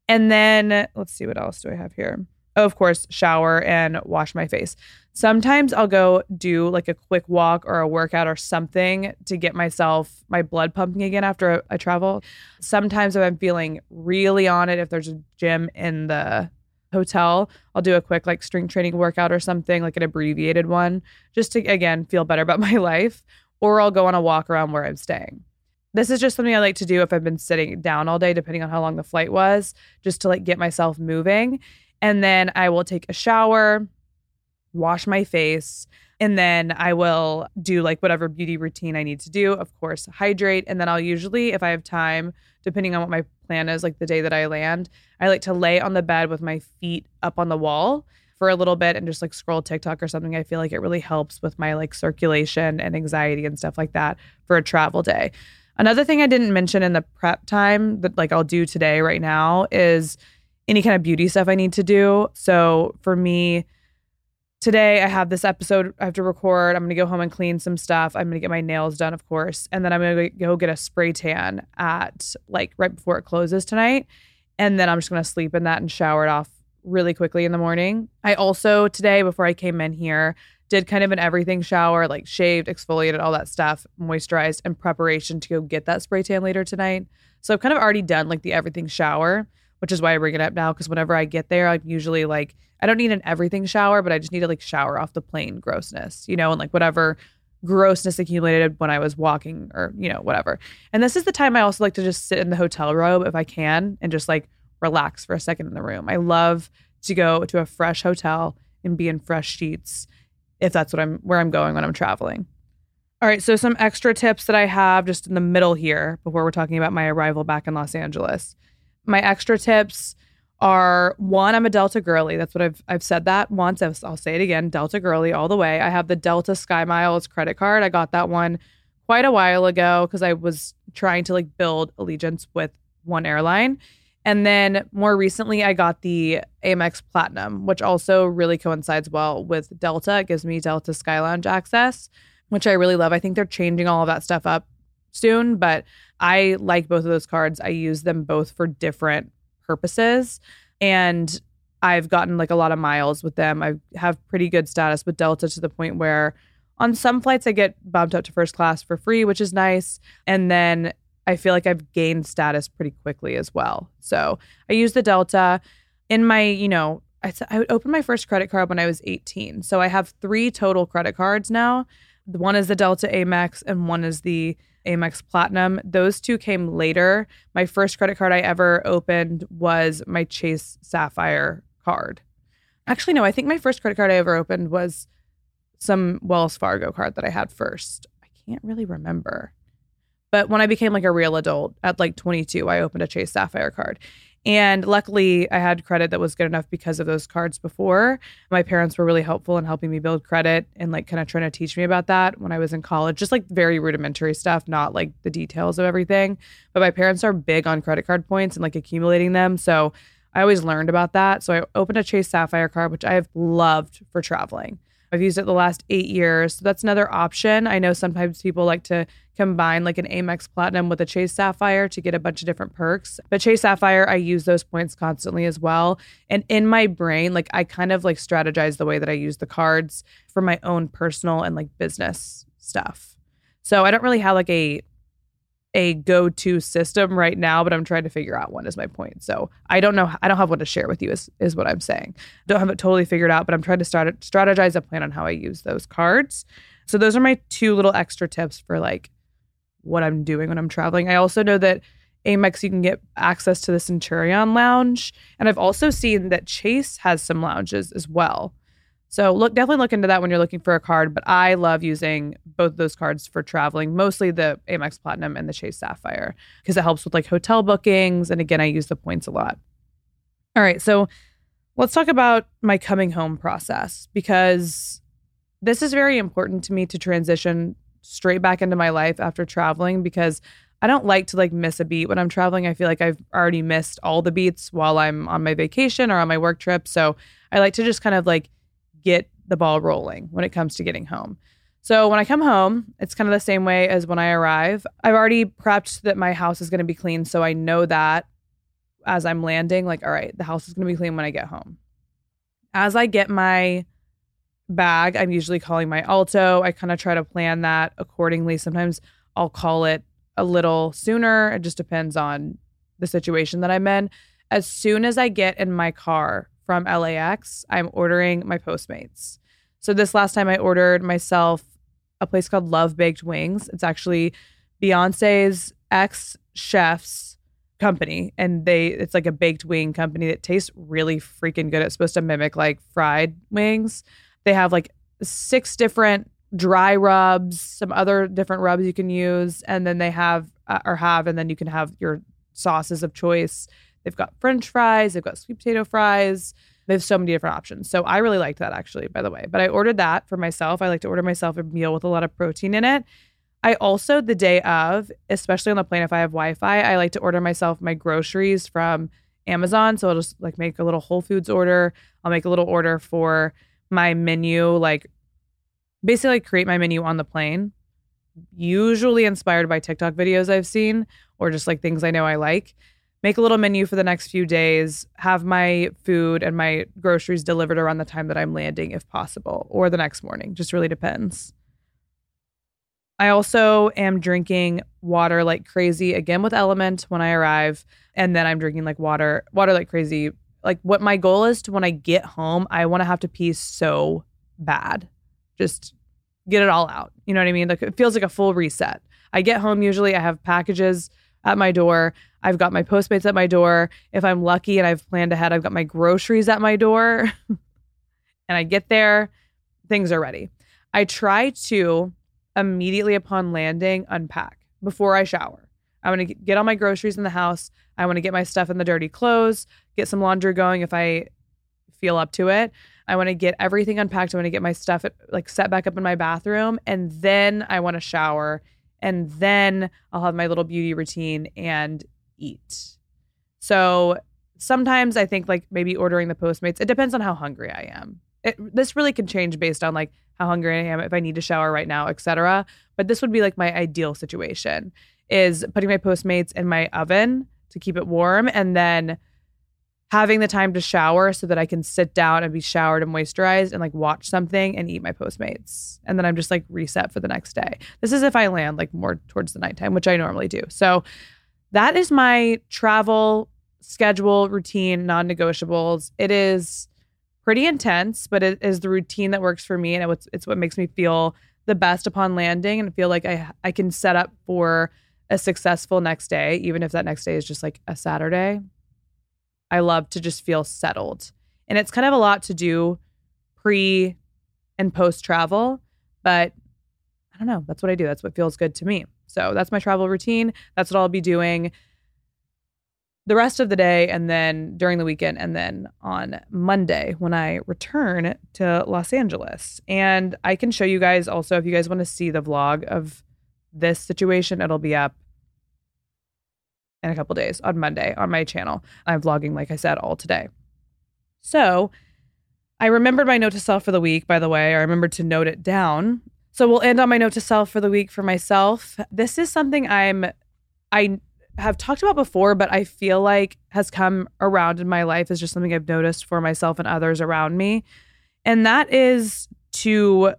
And then let's see what else do I have here. Oh, of course, shower and wash my face. Sometimes I'll go do like a quick walk or a workout or something to get myself my blood pumping again after I travel. Sometimes if I'm feeling really on it, if there's a gym in the hotel, I'll do a quick like strength training workout or something, like an abbreviated one, just to again feel better about my life. Or I'll go on a walk around where I'm staying. This is just something I like to do if I've been sitting down all day, depending on how long the flight was, just to like get myself moving. And then I will take a shower, wash my face, and then I will do like whatever beauty routine I need to do. Of course, hydrate. And then I'll usually, if I have time, depending on what my plan is, like the day that I land, I like to lay on the bed with my feet up on the wall for a little bit and just like scroll TikTok or something. I feel like it really helps with my like circulation and anxiety and stuff like that for a travel day. Another thing I didn't mention in the prep time that like I'll do today right now is any kind of beauty stuff I need to do. So for me, today I have this episode I have to record. I'm going to go home and clean some stuff. I'm going to get my nails done, of course. And then I'm going to go get a spray tan at like right before it closes tonight. And then I'm just going to sleep in that and shower it off really quickly in the morning. I also today, before I came in here, did kind of an everything shower, like shaved, exfoliated, all that stuff, moisturized in preparation to go get that spray tan later tonight. So I've kind of already done like the everything shower, which is why I bring it up now. Cause whenever I get there, I'm usually like, I don't need an everything shower, but I just need to like shower off the plain grossness, you know, and like whatever grossness accumulated when I was walking or, you know, whatever. And this is the time I also like to just sit in the hotel robe if I can and just like relax for a second in the room. I love to go to a fresh hotel and be in fresh sheets if that's what I'm where I'm going when I'm traveling. All right, so some extra tips that I have just in the middle here before we're talking about my arrival back in Los Angeles. My extra tips are one, I'm a Delta girly. That's what I've I've said that once. I'll say it again, Delta girly all the way. I have the Delta Sky Miles credit card. I got that one quite a while ago because I was trying to like build allegiance with one airline. And then more recently, I got the Amex Platinum, which also really coincides well with Delta. It gives me Delta Sky Lounge access, which I really love. I think they're changing all of that stuff up soon, but I like both of those cards. I use them both for different purposes. And I've gotten like a lot of miles with them. I have pretty good status with Delta to the point where on some flights I get bumped up to first class for free, which is nice. And then I feel like I've gained status pretty quickly as well. So I use the Delta in my, you know, I, I opened my first credit card when I was 18. So I have three total credit cards now. One is the Delta Amex and one is the Amex Platinum. Those two came later. My first credit card I ever opened was my Chase Sapphire card. Actually, no, I think my first credit card I ever opened was some Wells Fargo card that I had first. I can't really remember. But when I became like a real adult at like 22, I opened a Chase Sapphire card. And luckily, I had credit that was good enough because of those cards before. My parents were really helpful in helping me build credit and like kind of trying to teach me about that when I was in college, just like very rudimentary stuff, not like the details of everything. But my parents are big on credit card points and like accumulating them. So I always learned about that. So I opened a Chase Sapphire card, which I have loved for traveling. I've used it the last eight years. So that's another option. I know sometimes people like to combine like an Amex Platinum with a Chase Sapphire to get a bunch of different perks. But Chase Sapphire, I use those points constantly as well. And in my brain, like I kind of like strategize the way that I use the cards for my own personal and like business stuff. So I don't really have like a a go-to system right now, but I'm trying to figure out one is my point. So I don't know. I don't have one to share with you is, is what I'm saying. Don't have it totally figured out, but I'm trying to start strategize a plan on how I use those cards. So those are my two little extra tips for like what I'm doing when I'm traveling. I also know that Amex, you can get access to the Centurion Lounge. And I've also seen that Chase has some lounges as well. So look, definitely look into that when you're looking for a card. But I love using both those cards for traveling, mostly the Amex Platinum and the Chase Sapphire, because it helps with like hotel bookings. And again, I use the points a lot. All right, so let's talk about my coming home process because this is very important to me to transition straight back into my life after traveling because I don't like to like miss a beat when I'm traveling. I feel like I've already missed all the beats while I'm on my vacation or on my work trip. So I like to just kind of like get the ball rolling when it comes to getting home. So when I come home, it's kind of the same way as when I arrive. I've already prepped that my house is going to be clean. So I know that as I'm landing, like, all right, the house is going to be clean when I get home. As I get my bag, I'm usually calling my Alto. I kind of try to plan that accordingly. Sometimes I'll call it a little sooner. It just depends on the situation that I'm in. As soon as I get in my car from LAX, I'm ordering my Postmates. So this last time I ordered myself a place called Love Baked Wings. It's actually Beyonce's ex chef's company and they it's like a baked wing company that tastes really freaking good. It's supposed to mimic like fried wings. They have like six different dry rubs, some other different rubs you can use, and then they have uh, or have, and then you can have your sauces of choice. They've got French fries, they've got sweet potato fries. They have so many different options. So I really liked that actually, by the way. But I ordered that for myself. I like to order myself a meal with a lot of protein in it. I also, the day of, especially on the plane, if I have Wi Fi, I like to order myself my groceries from Amazon. So I'll just like make a little Whole Foods order. I'll make a little order for my menu, like basically create my menu on the plane, usually inspired by TikTok videos I've seen or just like things I know I like. Make a little menu for the next few days, have my food and my groceries delivered around the time that I'm landing if possible, or the next morning. Just really depends. I also am drinking water like crazy again with LMNT when I arrive. And then I'm drinking like water, water like crazy. Like what my goal is to when I get home, I want to have to pee so bad just get it all out. You know what I mean? Like it feels like a full reset. I get home usually, I have packages at my door. I've got my Postmates at my door. If I'm lucky and I've planned ahead, I've got my groceries at my door. and I get there, things are ready. I try to immediately upon landing unpack before I shower. I want to get all my groceries in the house. I want to get my stuff in the dirty clothes, get some laundry going if I feel up to it. I want to get everything unpacked. I want to get my stuff like set back up in my bathroom. And then I want to shower. And then I'll have my little beauty routine and eat. So sometimes I think like maybe ordering the Postmates, it depends on how hungry I am. It, this really can change based on like how hungry I am, if I need to shower right now, etc. But this would be like my ideal situation is putting my Postmates in my oven to keep it warm and then having the time to shower so that I can sit down and be showered and moisturized and like watch something and eat my Postmates. And then I'm just like reset for the next day. This is if I land like more towards the nighttime, which I normally do. So that is my travel schedule, routine, non negotiables. It is pretty intense, but it is the routine that works for me. And it's, it's what makes me feel the best upon landing and feel like I, I can set up for a successful next day, even if that next day is just like a Saturday. I love to just feel settled. And it's kind of a lot to do pre and post travel, but I don't know. That's what I do. That's what feels good to me. So that's my travel routine. That's what I'll be doing the rest of the day and then during the weekend and then on Monday when I return to Los Angeles. And I can show you guys also if you guys want to see the vlog of this situation, it'll be up in a couple days on Monday on my channel. I'm vlogging, like I said, all today. So I remembered my note to self for the week, by the way. I remembered to note it down. So we'll end on my note to self for the week for myself. This is something I'm, I have talked about before, but I feel like has come around in my life is just something I've noticed for myself and others around me. And that is to,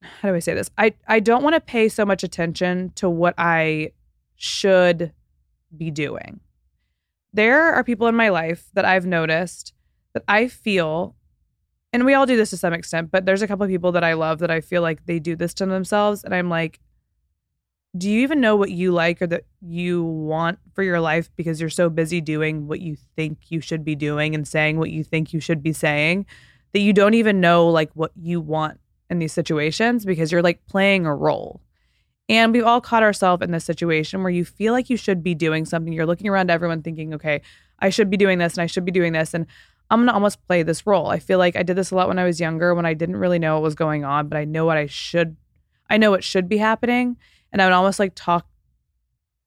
how do I say this? I, I don't want to pay so much attention to what I should be doing. There are people in my life that I've noticed that I feel, and we all do this to some extent, but there's a couple of people that I love that I feel like they do this to themselves. And I'm like, do you even know what you like or that you want for your life because you're so busy doing what you think you should be doing and saying what you think you should be saying that you don't even know like what you want in these situations because you're like playing a role. And we've all caught ourselves in this situation where you feel like you should be doing something. You're looking around everyone thinking, okay, I should be doing this and I should be doing this. And I'm going to almost play this role. I feel like I did this a lot when I was younger when I didn't really know what was going on, but I know what I should, I know what should be happening. And I would almost like talk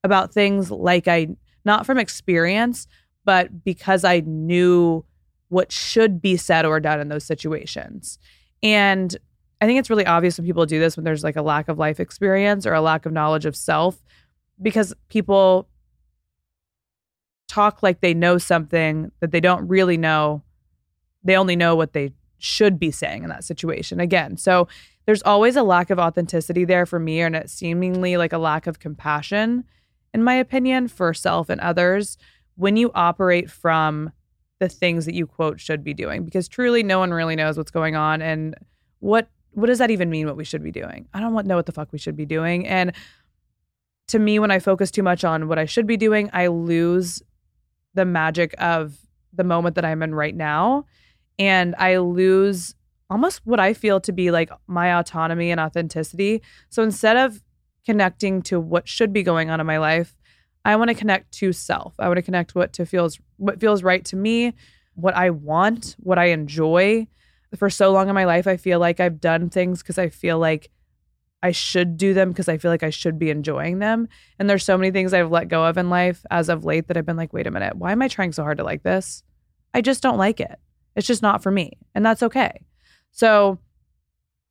about things like I, not from experience, but because I knew what should be said or done in those situations. And I think it's really obvious when people do this when there's like a lack of life experience or a lack of knowledge of self because people talk like they know something that they don't really know. They only know what they should be saying in that situation. Again, so there's always a lack of authenticity there for me and it's seemingly like a lack of compassion in my opinion for self and others when you operate from the things that you quote should be doing because truly no one really knows what's going on and what what does that even mean what we should be doing? I don't know what the fuck we should be doing. And to me, when I focus too much on what I should be doing, I lose the magic of the moment that I'm in right now. And I lose almost what I feel to be like my autonomy and authenticity. So instead of connecting to what should be going on in my life, I want to connect to self. I want to connect what to feels what feels right to me, what I want, what I enjoy, for so long in my life, I feel like I've done things because I feel like I should do them because I feel like I should be enjoying them. And there's so many things I've let go of in life as of late that I've been like, wait a minute, why am I trying so hard to like this? I just don't like it. It's just not for me. And that's okay. So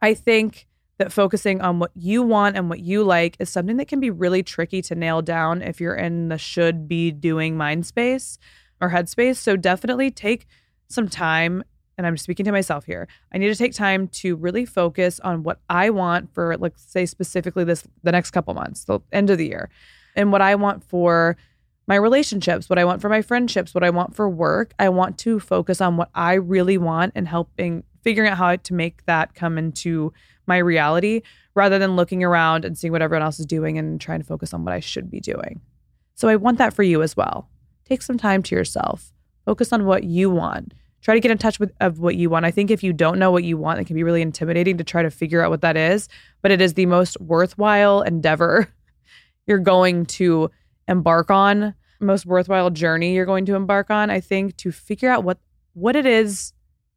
I think that focusing on what you want and what you like is something that can be really tricky to nail down if you're in the should be doing mind space or headspace. So definitely take some time and I'm speaking to myself here. I need to take time to really focus on what I want for, let's say, specifically this the next couple months, the end of the year, and what I want for my relationships, what I want for my friendships, what I want for work. I want to focus on what I really want and helping figuring out how to make that come into my reality rather than looking around and seeing what everyone else is doing and trying to focus on what I should be doing. So I want that for you as well. Take some time to yourself. Focus on what you want try to get in touch with of what you want. I think if you don't know what you want, it can be really intimidating to try to figure out what that is, but it is the most worthwhile endeavor you're going to embark on, most worthwhile journey you're going to embark on, I think to figure out what what it is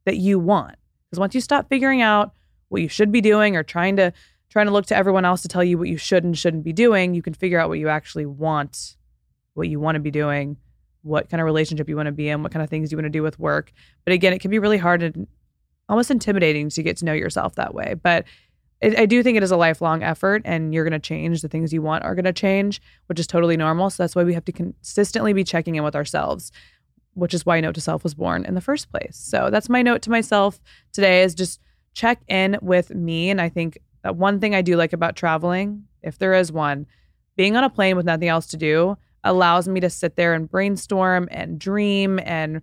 that you want. Because once you stop figuring out what you should be doing or trying to trying to look to everyone else to tell you what you should and shouldn't be doing, you can figure out what you actually want, what you want to be doing what kind of relationship you want to be in, what kind of things you want to do with work. But again, it can be really hard and almost intimidating to get to know yourself that way. But it, I do think it is a lifelong effort, and you're going to change. The things you want are going to change, which is totally normal. So that's why we have to consistently be checking in with ourselves, which is why Note to Self was born in the first place. So that's my note to myself today: is just check in with me. And I think that one thing I do like about traveling, if there is one, being on a plane with nothing else to do allows me to sit there and brainstorm and dream and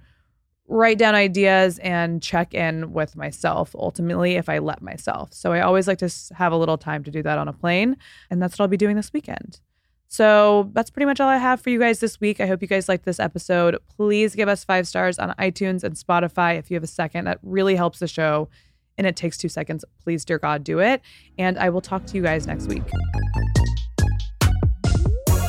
write down ideas and check in with myself ultimately if I let myself. So I always like to have a little time to do that on a plane. And that's what I'll be doing this weekend. So that's pretty much all I have for you guys this week. I hope you guys liked this episode. Please give us five stars on iTunes and Spotify if you have a second. That really helps the show. And it takes two seconds. Please, dear God, do it. And I will talk to you guys next week.